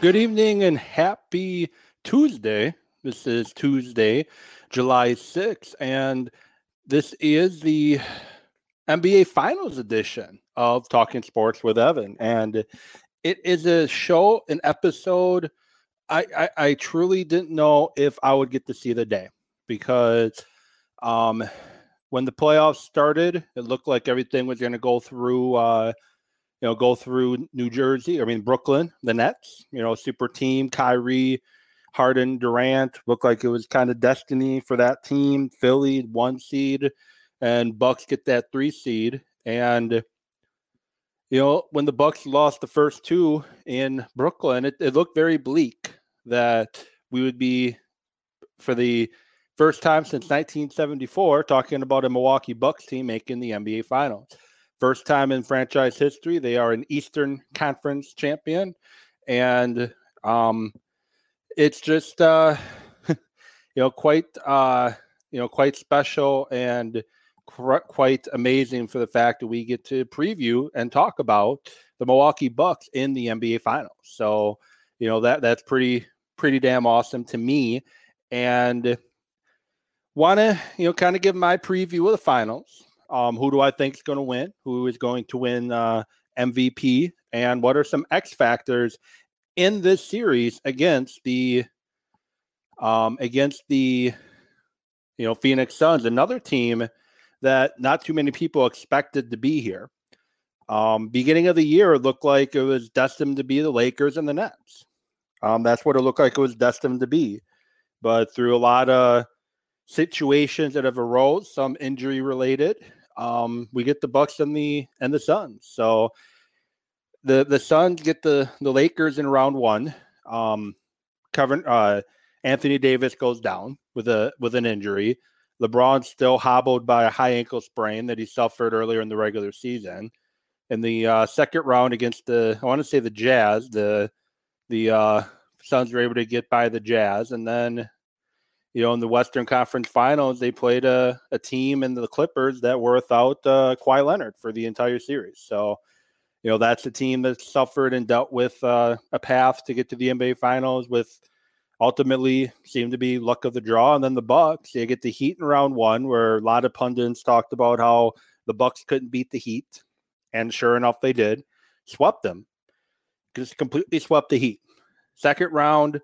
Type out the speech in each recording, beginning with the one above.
Good evening and happy Tuesday. This is Tuesday, July 6th, and this is the NBA Finals edition of Talking Sports with Evan. And it is a show, an episode. I, I, I truly didn't know if I would get to see the day because um, when the playoffs started, it looked like everything was going to go through uh, you know, go through New Jersey, I mean, Brooklyn, the Nets, you know, super team, Kyrie, Harden, Durant, looked like it was kind of destiny for that team. Philly, one seed, and Bucks get that three seed. And, you know, when the Bucks lost the first two in Brooklyn, it, it looked very bleak that we would be, for the first time since 1974, talking about a Milwaukee Bucks team making the NBA Finals. First time in franchise history, they are an Eastern Conference champion, and um, it's just uh, you know quite uh, you know quite special and cr- quite amazing for the fact that we get to preview and talk about the Milwaukee Bucks in the NBA Finals. So you know that that's pretty pretty damn awesome to me, and want to you know kind of give my preview of the finals um, who do I think is going to win? Who is going to win uh, MVP? And what are some X factors in this series against the um, against the you know Phoenix Suns, another team that not too many people expected to be here. Um, beginning of the year, it looked like it was destined to be the Lakers and the Nets. Um, that's what it looked like it was destined to be. But through a lot of situations that have arose, some injury related, um, we get the Bucks and the and the Suns. So the the Suns get the the Lakers in round one. Um, Kevin uh, Anthony Davis goes down with a with an injury. LeBron still hobbled by a high ankle sprain that he suffered earlier in the regular season. In the uh, second round against the I want to say the Jazz, the the uh, Suns were able to get by the Jazz, and then you know, in the Western Conference Finals, they played a, a team in the Clippers that were without uh, Kawhi Leonard for the entire series. So, you know, that's a team that suffered and dealt with uh, a path to get to the NBA Finals with ultimately seemed to be luck of the draw. And then the Bucks, they get the Heat in round one, where a lot of pundits talked about how the Bucks couldn't beat the Heat, and sure enough, they did. Swept them, just completely swept the Heat. Second round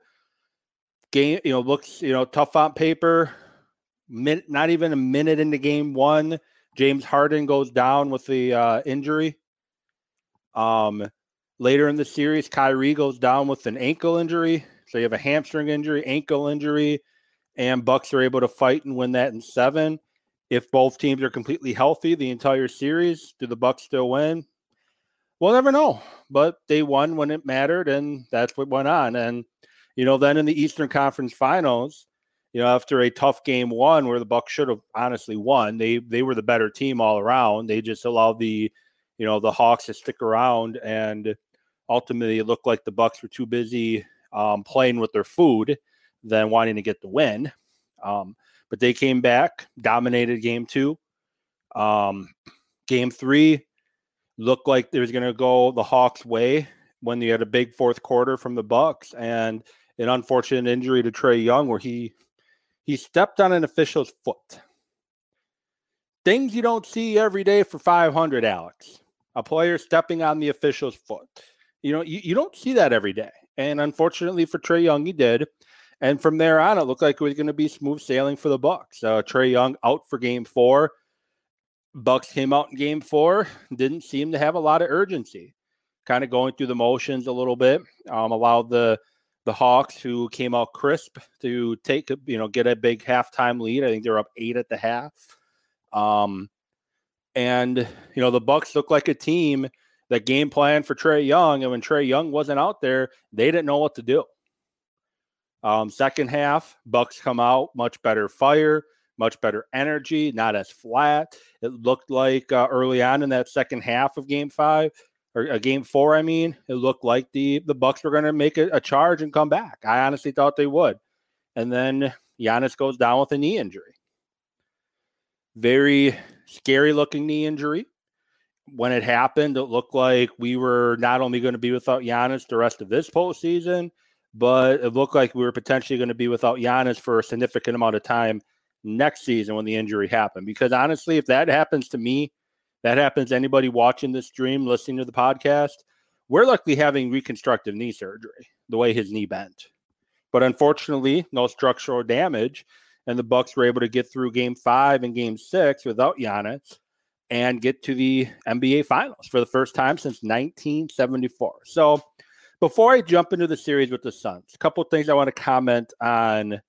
game, you know, looks, you know, tough on paper. Min- not even a minute into game one, James Harden goes down with the uh, injury. Um, later in the series, Kyrie goes down with an ankle injury. So you have a hamstring injury, ankle injury, and Bucks are able to fight and win that in seven. If both teams are completely healthy the entire series, do the Bucks still win? We'll never know. But they won when it mattered, and that's what went on. And you know, then in the Eastern Conference Finals, you know, after a tough game one where the Bucks should have honestly won, they they were the better team all around. They just allowed the, you know, the Hawks to stick around, and ultimately it looked like the Bucks were too busy um, playing with their food than wanting to get the win. Um, but they came back, dominated game two. Um, game three looked like it was going to go the Hawks' way when you had a big fourth quarter from the Bucks, and an unfortunate injury to Trae Young where he he stepped on an official's foot. Things you don't see every day for 500, Alex. A player stepping on the official's foot. You know, you, you don't see that every day. And unfortunately for Trae Young, he did. And from there on, it looked like it was going to be smooth sailing for the Bucks. Uh, Trae Young out for Game Four. Bucks came out in Game Four. Didn't seem to have a lot of urgency. Kind of going through the motions a little bit. Um, allowed the the Hawks, who came out crisp to take, you know, get a big halftime lead. I think they're up eight at the half. Um, and you know, the Bucks look like a team that game plan for Trae Young, and when Trae Young wasn't out there, they didn't know what to do. Um, second half, Bucks come out much better fire, much better energy, not as flat. It looked like uh, early on in that second half of Game Five, or a game four, I mean, it looked like the the Bucks were going to make a, a, charge and come back. I honestly thought they would, and then Giannis goes down with a knee injury. Very scary looking knee injury. when it happened, it looked like we were not only going to be without Giannis the rest of this postseason, but it looked like we were potentially going to be without Giannis for a significant amount of time next season when the injury happened. Because honestly, if that happens to me, that happens anybody watching this stream, listening to the podcast, we're likely having reconstructive knee surgery the way his knee bent. But unfortunately, no structural damage. And the Bucks were able to get through game five and game six without Giannis and get to the NBA finals for the first time since 1974. So before I jump into the series with the Suns, a couple things I want to comment on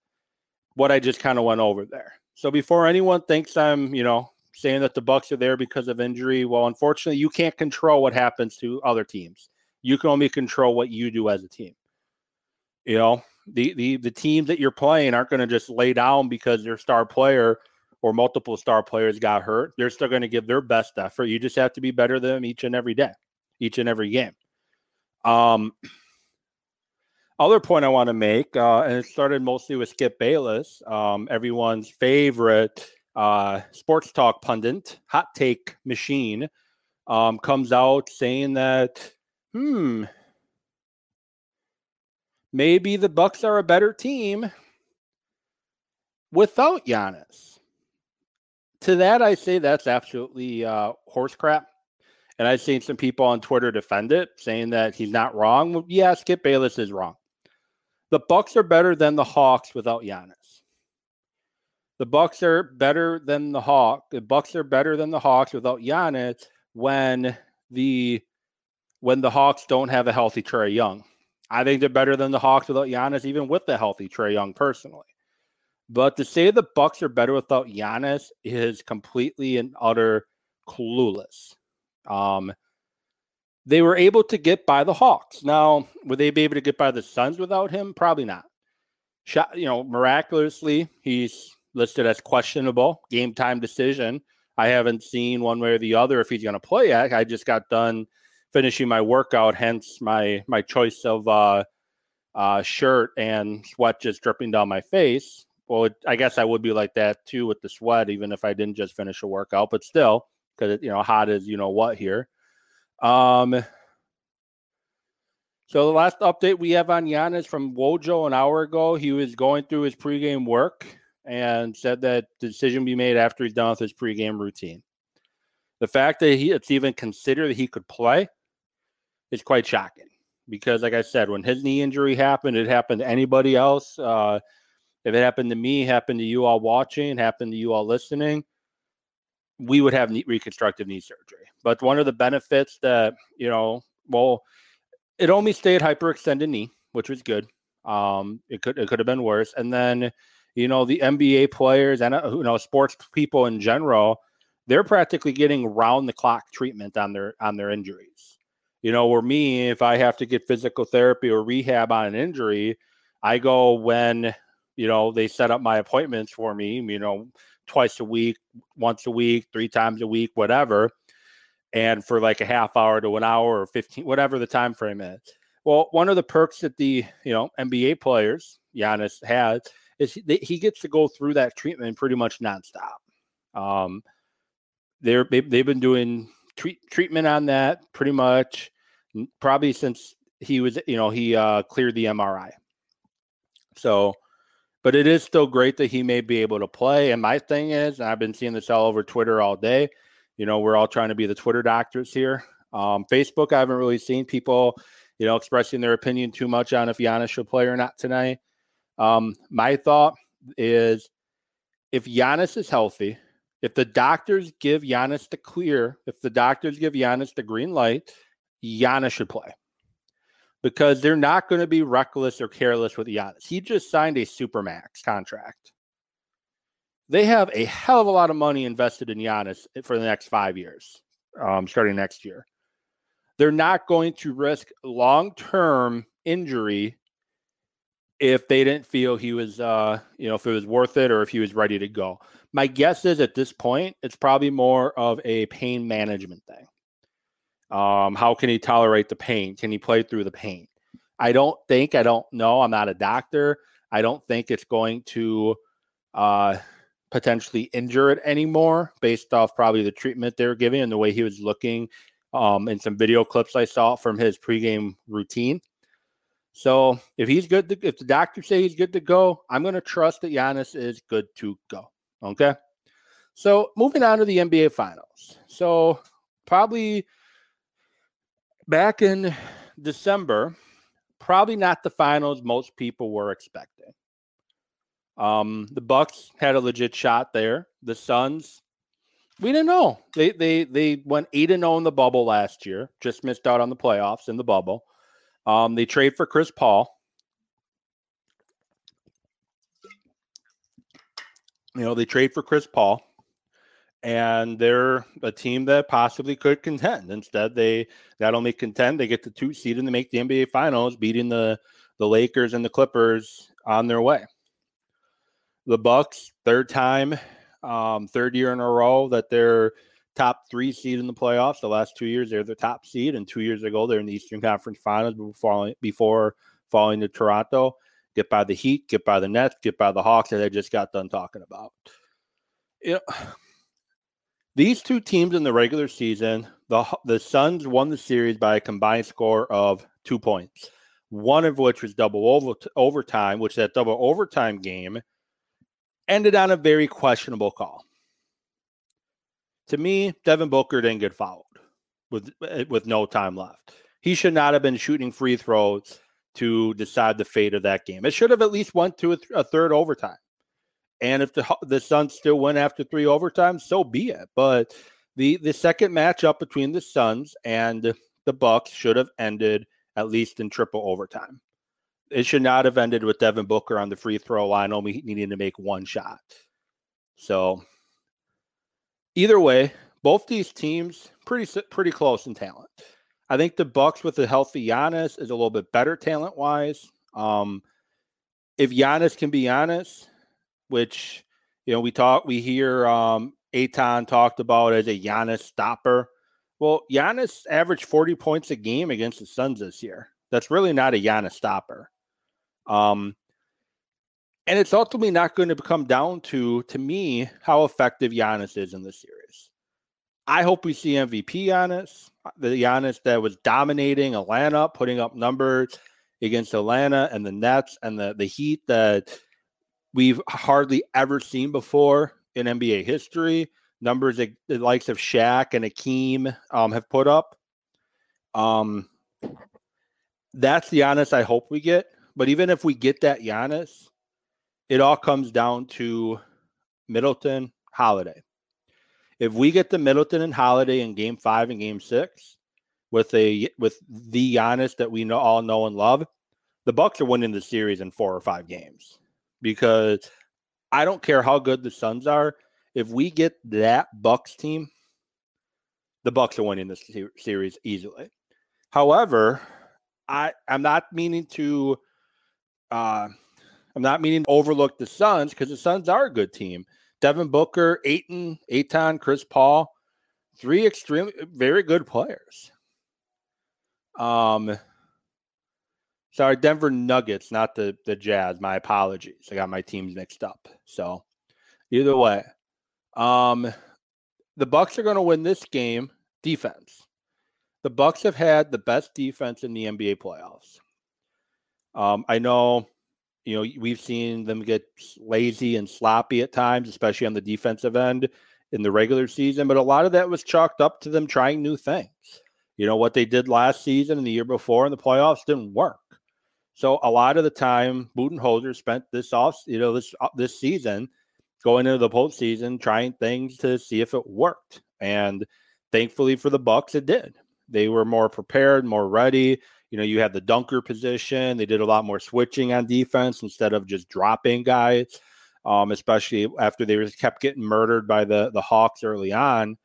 what I just kind of went over there. So before anyone thinks I'm, you know, saying that the Bucks are there because of injury, well, unfortunately, you can't control what happens to other teams. You can only control what you do as a team. You know, the the the teams that you're playing aren't going to just lay down because their star player or multiple star players got hurt. They're still going to give their best effort. You just have to be better than them each and every day, each and every game. Um, other point I want to make, uh, and it started mostly with Skip Bayless, um, everyone's favorite uh, sports talk pundit, hot take machine, um, comes out saying that, hmm, maybe the Bucks are a better team without Giannis. To that, I say that's absolutely uh, horse crap. And I've seen some people on Twitter defend it, saying that he's not wrong. Well, yeah, Skip Bayless is wrong. The Bucks are better than the Hawks without Giannis. The Bucks are better than the Hawks. The Bucks are better than the Hawks without Giannis when the when the Hawks don't have a healthy Trae Young. I think they're better than the Hawks without Giannis, even with the healthy Trae Young personally. But to say the Bucks are better without Giannis is completely and utter clueless. Um, they were able to get by the Hawks. Now, would they be able to get by the Suns without him? Probably not. Shot, you know, miraculously, he's listed as questionable game time decision. I haven't seen one way or the other if he's going to play yet. I just got done finishing my workout, hence my my choice of uh, uh, shirt and sweat just dripping down my face. Well, it, I guess I would be like that too with the sweat, even if I didn't just finish a workout. But still, because you know, hot as you know what here. Um, so the last update we have on Giannis from Wojo an hour ago, he was going through his pregame work and said that the decision be made after he's done with his pregame routine. The fact that he it's even considered that he could play is quite shocking because, like I said, when his knee injury happened, it happened to anybody else. Uh, if it happened to me, happened to you all watching, happened to you all listening, we would have knee, reconstructive knee surgery. But one of the benefits that, you know, well, it only stayed hyperextended knee, which was good. Um, it could it could have been worse. And then, you know, the NBA players and uh, you know sports people in general, they're practically getting round the clock treatment on their on their injuries. You know, where me, if I have to get physical therapy or rehab on an injury, I go when you know they set up my appointments for me. You know, twice a week, once a week, three times a week, whatever, and for like a half hour to an hour or 15, whatever the time frame is. Well, one of the perks that the you know NBA players Giannis has is he, he gets to go through that treatment pretty much nonstop. Um, they're they've, they've been doing treat, treatment on that pretty much probably since he was you know he uh, cleared the MRI. So but it is still great that he may be able to play. And my thing is, I've been seeing this all over Twitter all day. You know, we're all trying to be the Twitter doctors here. Um, Facebook, I haven't really seen people, you know, expressing their opinion too much on if Giannis should play or not tonight. Um, my thought is if Giannis is healthy, if the doctors give Giannis the clear, if the doctors give Giannis the green light, Giannis should play because they're not going to be reckless or careless with Giannis. He just signed a supermax contract. They have a hell of a lot of money invested in Giannis for the next five years, um, starting next year. They're not going to risk long term injury if they didn't feel he was, uh, you know, if it was worth it or if he was ready to go. My guess is at this point, it's probably more of a pain management thing. Um, how can he tolerate the pain? Can he play through the pain? I don't think, I don't know. I'm not a doctor. I don't think it's going to uh, potentially injure it anymore based off probably the treatment they were giving and the way he was looking um, in some video clips I saw from his pregame routine. So if he's good, to, if the doctors say he's good to go, I'm going to trust that Giannis is good to go. Okay. So moving on to the NBA Finals. So probably back in December, probably not the finals most people were expecting. Um, the Bucks had a legit shot there. The Suns, we didn't know. They they they went eight and zero oh in the bubble last year. Just missed out on the playoffs in the bubble. Um, they trade for Chris Paul. You know, they trade for Chris Paul, and they're a team that possibly could contend. Instead, they not only contend, they get the two seed and they make the NBA Finals, beating the the Lakers and the Clippers on their way the Bucks, third time, um, third year in a row that they're top three seed in the playoffs. The last two years, they're the top seed, and two years ago, they're in the Eastern Conference Finals before falling, to Toronto. Get by the Heat, get by the Nets, get by the Hawks that I just got done talking about. You these two teams in the regular season, the the Suns won the series by a combined score of two points. One of which was double over, overtime, which that double overtime game ended on a very questionable call. To me, Devin Booker didn't get fouled with eh, with no time left. He should not have been shooting free throws to decide the fate of that game. It should have at least went to a, th- a third overtime. And if the the Suns still win after three overtimes, so be it. But the the second matchup between the Suns and the Bucks should have ended at least in triple overtime it should not have ended with Devin Booker on the free throw line, only needing to make one shot. So, either way, both these teams pretty pretty close in talent. I think the Bucks with a healthy Giannis is a little bit better talent wise. Um, if Giannis can be Giannis, which you know we talk, we hear um, Ayton talked about as a Giannis stopper. Well, Giannis averaged 40 points a game against the Suns this year. That's really not a Giannis stopper. Um, and it's ultimately not going to come down to, to me, how effective Giannis is in this series. I hope we see MVP Giannis, the Giannis that was dominating Atlanta, putting up numbers against Atlanta and the Nets and the, the Heat that we've hardly ever seen before in NBA history. Numbers that the likes of Shaq and Akeem um, have put up. Um, that's the Giannis I hope we get. But even if we get that Giannis, it all comes down to Middleton, Holiday. If we get the Middleton and Holiday in Game Five and Game Six, with a with the Giannis that we know all know and love, the Bucks are winning the series in four or five games. Because I don't care how good the Suns are, if we get that Bucks team, the Bucks are winning this series easily. However, I I'm not meaning to uh, I'm not meaning to overlook the Suns because the Suns are a good team. Devin Booker, Ayton, Ayton, Chris Paul, three extremely very good players. Um, sorry, Denver Nuggets, not the the Jazz. My apologies. I got my teams mixed up. So, either way, um, the Bucks are going to win this game. Defense. The Bucks have had the best defense in the NBA playoffs. Um, I know, you know, we've seen them get lazy and sloppy at times, especially on the defensive end in the regular season, but a lot of that was chalked up to them trying new things. You know, what they did last season and the year before in the playoffs didn't work. So a lot of the time, Budenholzer spent this off, you know, this uh, this season going into the postseason trying things to see if it worked. And thankfully for the Bucks, it did. They were more prepared, more ready. You know, you had the dunker position. They did a lot more switching on defense instead of just dropping guys, um, especially after they kept getting murdered by the the Hawks early on.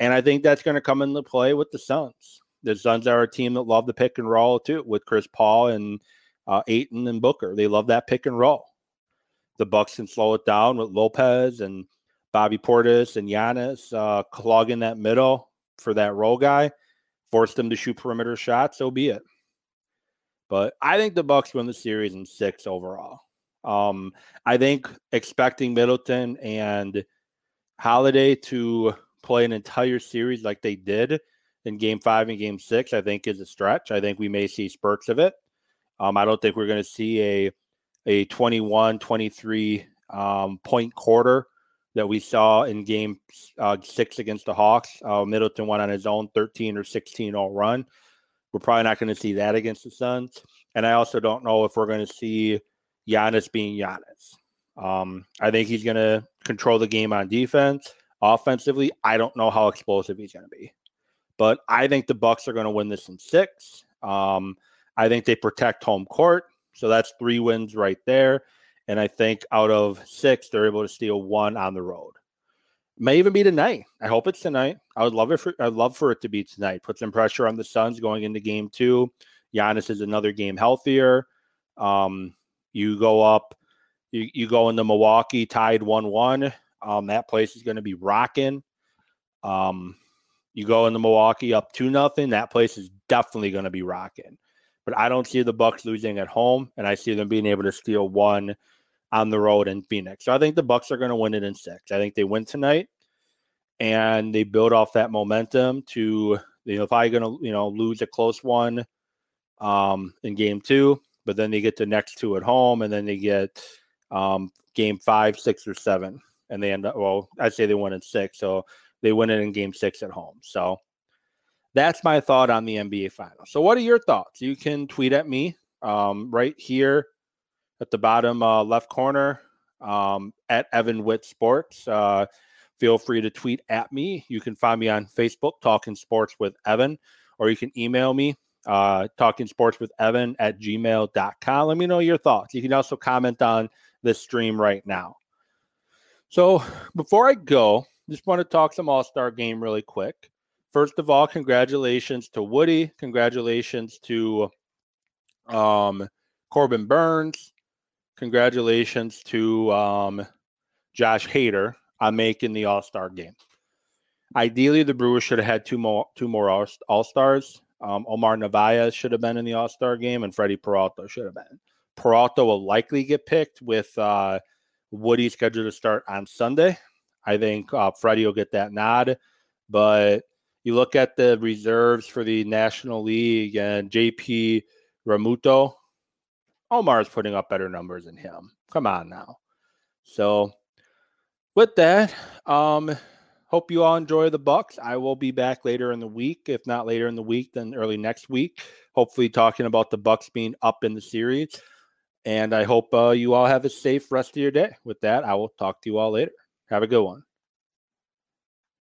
And I think that's going to come into play with the Suns. The Suns are a team that love the pick and roll too, with Chris Paul and uh, Ayton and Booker. They love that pick and roll. The Bucks can slow it down with Lopez and Bobby Portis and Giannis uh, clogging that middle for that role guy. Force them to shoot perimeter shots. So be it. But I think the Bucks win the series in six overall. Um, I think expecting Middleton and Holiday to play an entire series like they did in game five and game six, I think is a stretch. I think we may see spurts of it. Um, I don't think we're going to see a a 21, 23 um, point quarter that we saw in game uh, six against the Hawks. Uh, Middleton went on his own 13 or 16 all run. We're probably not going to see that against the Suns. And I also don't know if we're going to see Giannis being Giannis. Um, I think he's going to control the game on defense. Offensively, I don't know how explosive he's going to be, but I think the Bucks are going to win this in six. Um, I think they protect home court, so that's three wins right there. And I think out of six, they're able to steal one on the road. May even be tonight. I hope it's tonight. I would love it. For, I'd love for it to be tonight. Put some pressure on the Suns going into game two. Giannis is another game healthier. Um, you go up, you, you go into Milwaukee tied 1 1. Um, that place is going to be rocking. Um, you go into Milwaukee up 2 nothing. That place is definitely going to be rocking. But I don't see the Bucks losing at home, and I see them being able to steal one on the road in Phoenix. So I think the Bucks are going to win it in six. I think they win tonight, and they build off that momentum to you know if I going to you know lose a close one um, in game two, but then they get the next two at home, and then they get um, game five, six, or seven, and they end up. Well, I'd say they win in six, so they win it in game six at home. So that's my thought on the NBA Finals. So, what are your thoughts? You can tweet at me um, right here at the bottom uh, left corner um, at Evan Witt Sports. Uh, feel free to tweet at me. You can find me on Facebook, Talking Sports with Evan, or you can email me uh, talking sports with Evan at gmail.com. Let me know your thoughts. You can also comment on this stream right now. So before I go, just want to talk some All Star game really quick. First of all, congratulations to Woody. Congratulations to um, Corbin Burnes. Congratulations to um, Josh Hader on making the All Star game. Ideally, the Brewers should have had two more two more All Stars. Um, Omar Narvaez should have been in the All Star game, and Freddie Peralta should have been. Peralta will likely get picked with uh, Woody scheduled to start on Sunday. I think uh, Freddie will get that nod, but you look at the reserves for the National League and JP Realmuto, Omar is putting up better numbers than him. Come on now. So with that, um, hope you all enjoy the Bucks. I will be back later in the week, if not later in the week, then early next week. Hopefully, talking about the Bucks being up in the series. And I hope uh, you all have a safe rest of your day. With that, I will talk to you all later. Have a good one.